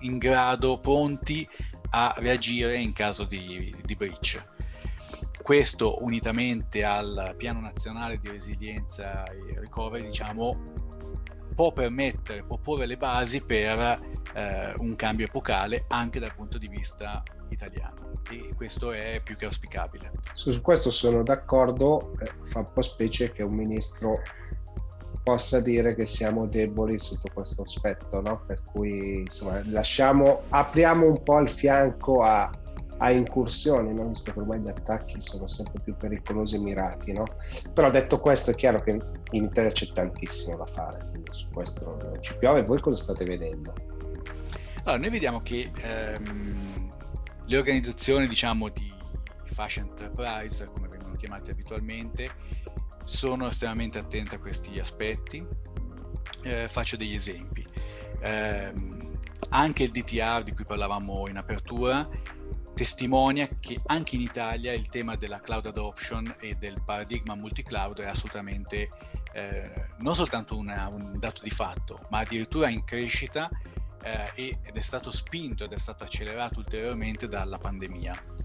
in grado, pronti a reagire in caso di, di breach. Questo unitamente al piano nazionale di resilienza e recovery, diciamo, può permettere, può porre le basi per eh, un cambio epocale anche dal punto di vista italiano e questo è più che auspicabile. Su questo sono d'accordo, eh, fa un po' specie che un ministro possa dire che siamo deboli sotto questo aspetto, no? per cui insomma lasciamo, apriamo un po' il fianco a, a incursioni, no? visto che ormai gli attacchi sono sempre più pericolosi e mirati. No? Però detto questo è chiaro che in Italia c'è tantissimo da fare, quindi su questo ci piove. Voi cosa state vedendo? Allora, noi vediamo che ehm le organizzazioni diciamo di fashion enterprise, come vengono chiamate abitualmente, sono estremamente attente a questi aspetti. Eh, faccio degli esempi. Eh, anche il DTR di cui parlavamo in apertura testimonia che anche in Italia il tema della cloud adoption e del paradigma multi-cloud è assolutamente eh, non soltanto una, un dato di fatto, ma addirittura in crescita eh, ed è stato spinto ed è stato accelerato ulteriormente dalla pandemia.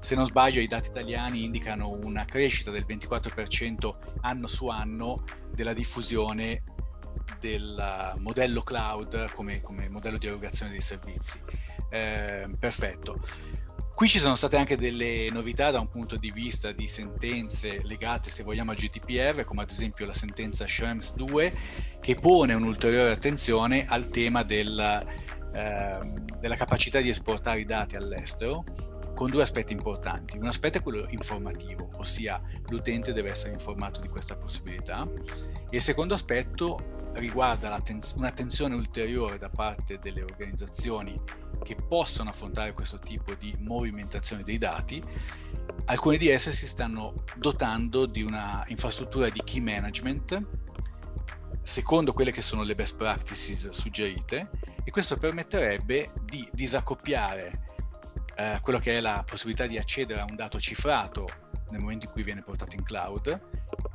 Se non sbaglio i dati italiani indicano una crescita del 24% anno su anno della diffusione del modello cloud come, come modello di erogazione dei servizi. Eh, perfetto. Qui ci sono state anche delle novità da un punto di vista di sentenze legate, se vogliamo, al GDPR, come ad esempio la sentenza Schrems 2, che pone un'ulteriore attenzione al tema del, eh, della capacità di esportare i dati all'estero, con due aspetti importanti. Un aspetto è quello informativo, ossia l'utente deve essere informato di questa possibilità, e il secondo aspetto riguarda un'attenzione ulteriore da parte delle organizzazioni che possono affrontare questo tipo di movimentazione dei dati, alcune di esse si stanno dotando di una infrastruttura di key management secondo quelle che sono le best practices suggerite e questo permetterebbe di disaccoppiare eh, quello che è la possibilità di accedere a un dato cifrato nel momento in cui viene portato in cloud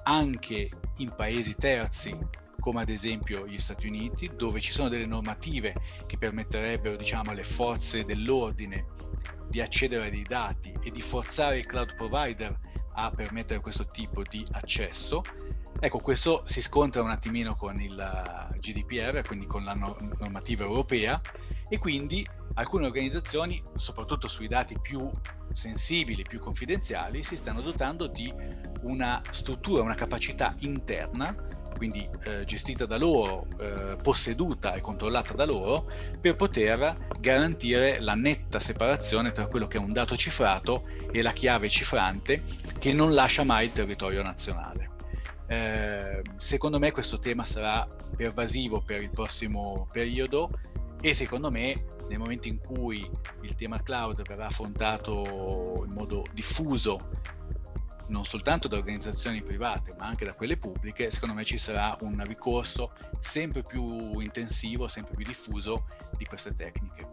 anche in paesi terzi come ad esempio gli Stati Uniti, dove ci sono delle normative che permetterebbero diciamo, alle forze dell'ordine di accedere ai dei dati e di forzare il cloud provider a permettere questo tipo di accesso. Ecco, questo si scontra un attimino con il eh, GDPR, quindi con la normativa europea, e quindi alcune organizzazioni, soprattutto sui dati più sensibili, più confidenziali, si stanno dotando di una struttura, una capacità interna quindi eh, gestita da loro, eh, posseduta e controllata da loro, per poter garantire la netta separazione tra quello che è un dato cifrato e la chiave cifrante che non lascia mai il territorio nazionale. Eh, secondo me questo tema sarà pervasivo per il prossimo periodo e secondo me nel momento in cui il tema cloud verrà affrontato in modo diffuso non soltanto da organizzazioni private ma anche da quelle pubbliche, secondo me ci sarà un ricorso sempre più intensivo, sempre più diffuso di queste tecniche.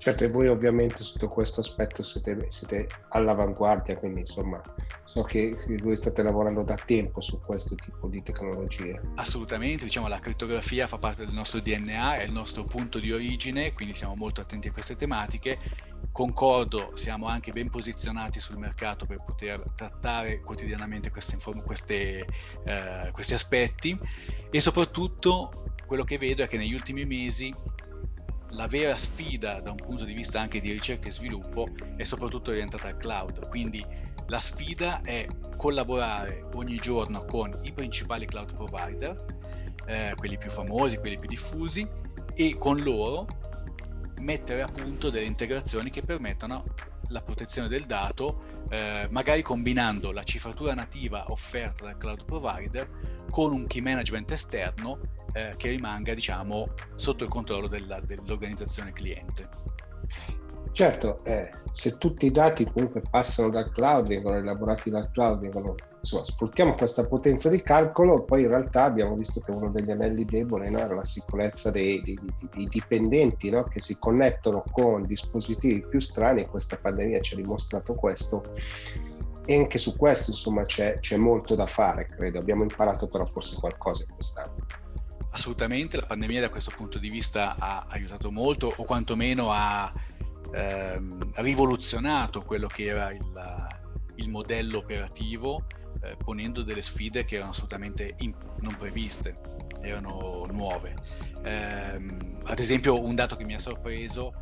Certo, e voi ovviamente sotto questo aspetto siete, siete all'avanguardia, quindi insomma so che voi state lavorando da tempo su questo tipo di tecnologie. Assolutamente, diciamo la crittografia fa parte del nostro DNA, è il nostro punto di origine, quindi siamo molto attenti a queste tematiche concordo, siamo anche ben posizionati sul mercato per poter trattare quotidianamente queste, queste, eh, questi aspetti e soprattutto quello che vedo è che negli ultimi mesi la vera sfida da un punto di vista anche di ricerca e sviluppo è soprattutto orientata al cloud, quindi la sfida è collaborare ogni giorno con i principali cloud provider, eh, quelli più famosi, quelli più diffusi, e con loro mettere a punto delle integrazioni che permettano la protezione del dato, eh, magari combinando la cifratura nativa offerta dal cloud provider con un key management esterno eh, che rimanga diciamo, sotto il controllo della, dell'organizzazione cliente. Certo, eh, se tutti i dati comunque passano dal cloud, vengono elaborati dal cloud, vengono, insomma, sfruttiamo questa potenza di calcolo, poi in realtà abbiamo visto che uno degli anelli deboli no, era la sicurezza dei, dei, dei, dei dipendenti no, che si connettono con dispositivi più strani e questa pandemia ci ha dimostrato questo. E anche su questo insomma c'è, c'è molto da fare, credo. Abbiamo imparato però forse qualcosa in quest'anno. Assolutamente, la pandemia da questo punto di vista ha aiutato molto o quantomeno ha ehm, rivoluzionato quello che era il, il modello operativo eh, ponendo delle sfide che erano assolutamente imp- non previste, erano nuove. Eh, ad esempio un dato che mi ha sorpreso,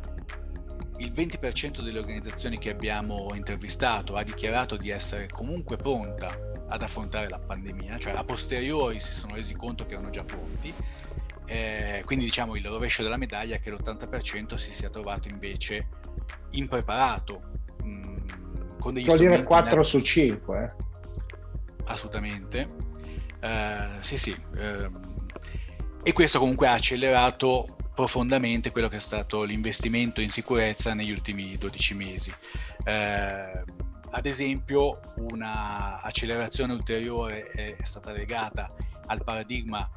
il 20% delle organizzazioni che abbiamo intervistato ha dichiarato di essere comunque pronta ad affrontare la pandemia, cioè a posteriori si sono resi conto che erano già pronti eh, quindi diciamo il rovescio della medaglia è che l'80% si sia trovato invece impreparato. Mh, mm, con degli Vuol dire 4 su 5. Eh? Assolutamente. Eh, sì, sì. Eh, e questo comunque ha accelerato profondamente quello che è stato l'investimento in sicurezza negli ultimi 12 mesi. Eh, ad esempio, una accelerazione ulteriore è stata legata al paradigma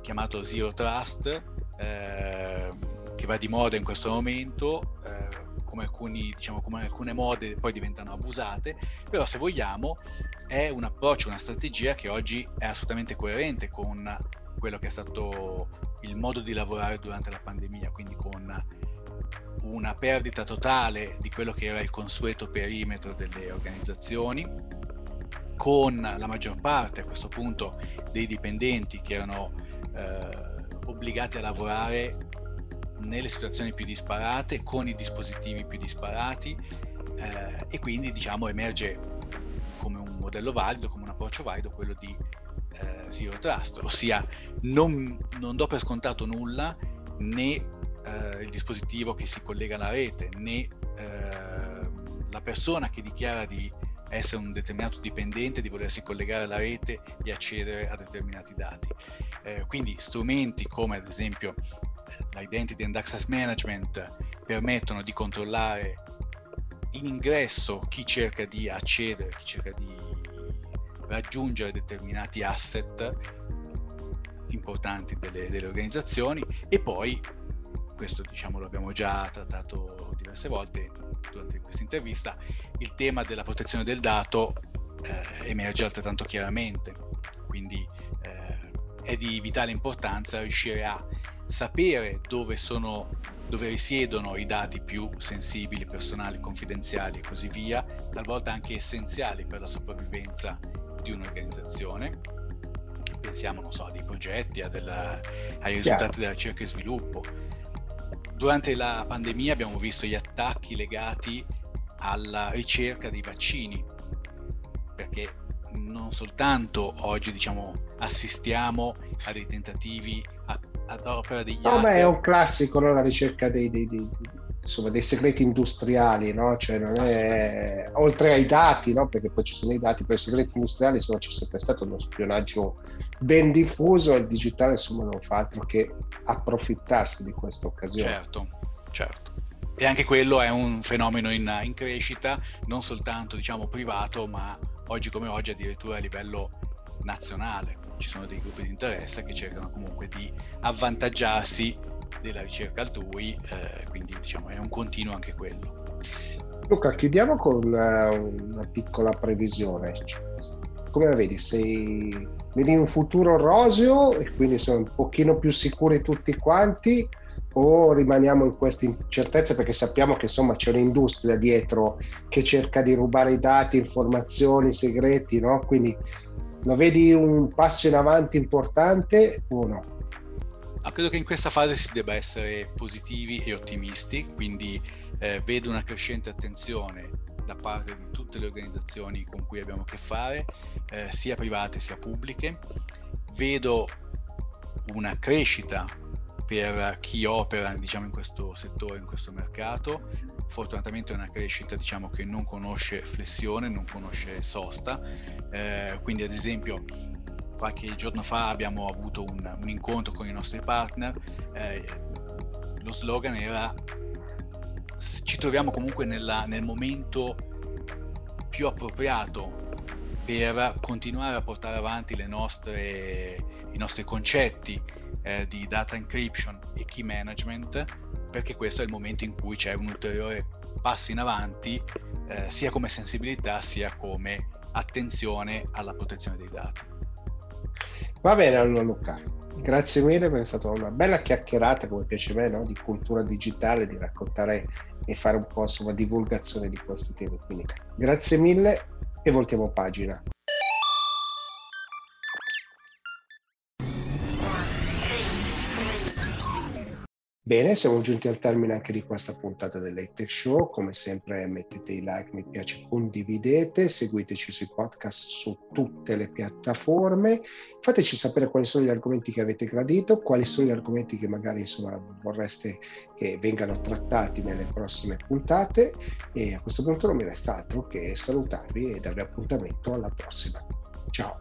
chiamato Zero Trust, eh, che va di moda in questo momento, eh, come, alcuni, diciamo, come alcune mode poi diventano abusate, però se vogliamo è un approccio, una strategia che oggi è assolutamente coerente con quello che è stato il modo di lavorare durante la pandemia, quindi con una perdita totale di quello che era il consueto perimetro delle organizzazioni, con la maggior parte a questo punto dei dipendenti che erano eh, obbligati a lavorare nelle situazioni più disparate, con i dispositivi più disparati eh, e quindi diciamo emerge come un modello valido, come un approccio valido quello di eh, Zero Trust, ossia non, non, do per scontato nulla né eh, il dispositivo che si collega alla rete né eh, la persona che dichiara di essere un determinato dipendente, di volersi collegare alla rete e accedere a determinati dati. Eh, quindi strumenti come ad esempio l'Identity and Access Management permettono di controllare in ingresso chi cerca di accedere, chi cerca di raggiungere determinati asset importanti delle, delle organizzazioni e poi questo diciamo lo abbiamo già trattato diverse volte durante questa intervista, il tema della protezione del dato eh, emerge altrettanto chiaramente, quindi eh, è di vitale importanza riuscire a sapere dove sono dove risiedono i dati più sensibili, personali, confidenziali e così via, talvolta anche essenziali per la sopravvivenza di un'organizzazione. Pensiamo, non so, a dei progetti, a della, ai risultati Chiaro. della ricerca e sviluppo, durante la pandemia abbiamo visto gli attacchi legati alla ricerca dei vaccini, perché non soltanto oggi diciamo, assistiamo a dei tentativi ad opera degli. No, beh, è un classico no? la ricerca dei, dei, dei, insomma, dei segreti industriali, no? cioè è, oltre ai dati, no? perché poi ci sono i dati, per i segreti industriali insomma, c'è sempre stato uno spionaggio ben diffuso e il digitale insomma, non fa altro che approfittarsi di questa occasione. Certo, certo. E anche quello è un fenomeno in, in crescita, non soltanto diciamo privato, ma oggi come oggi addirittura a livello nazionale. Ci sono dei gruppi di interesse che cercano comunque di avvantaggiarsi della ricerca altrui, eh, quindi diciamo è un continuo anche quello. Luca, chiudiamo con una, eh, una piccola previsione. Come la vedi? Sei, vedi un futuro roseo e quindi sono un pochino più sicuri tutti quanti o rimaniamo in questa incertezza perché sappiamo che insomma c'è un'industria dietro che cerca di rubare i dati, informazioni, segreti, no? Quindi lo vedi un passo in avanti importante o no? Ah, credo che in questa fase si debba essere positivi e ottimisti, quindi eh, vedo una crescente attenzione da parte di tutte le organizzazioni con cui abbiamo a che fare, eh, sia private sia pubbliche. Vedo una crescita per chi opera diciamo, in questo settore, in questo mercato. Fortunatamente è una crescita diciamo, che non conosce flessione, non conosce sosta. Eh, quindi ad esempio qualche giorno fa abbiamo avuto un, un incontro con i nostri partner, eh, lo slogan era ci troviamo comunque nella, nel momento più appropriato per continuare a portare avanti nostre, i nostri concetti eh, di data encryption e key management, perché questo è il momento in cui c'è un ulteriore passo in avanti, eh, sia come sensibilità sia come attenzione alla protezione dei dati. Va bene allora Luca, grazie mille è stata una bella chiacchierata come piace a me no? di cultura digitale, di raccontare e fare un po' insomma divulgazione di questi temi. Quindi grazie mille e voltiamo pagina. Bene, siamo giunti al termine anche di questa puntata dell'Hightech Show. Come sempre mettete i like, mi piace, condividete, seguiteci sui podcast su tutte le piattaforme. Fateci sapere quali sono gli argomenti che avete gradito, quali sono gli argomenti che magari insomma, vorreste che vengano trattati nelle prossime puntate. E a questo punto non mi resta altro che salutarvi e darvi appuntamento alla prossima. Ciao!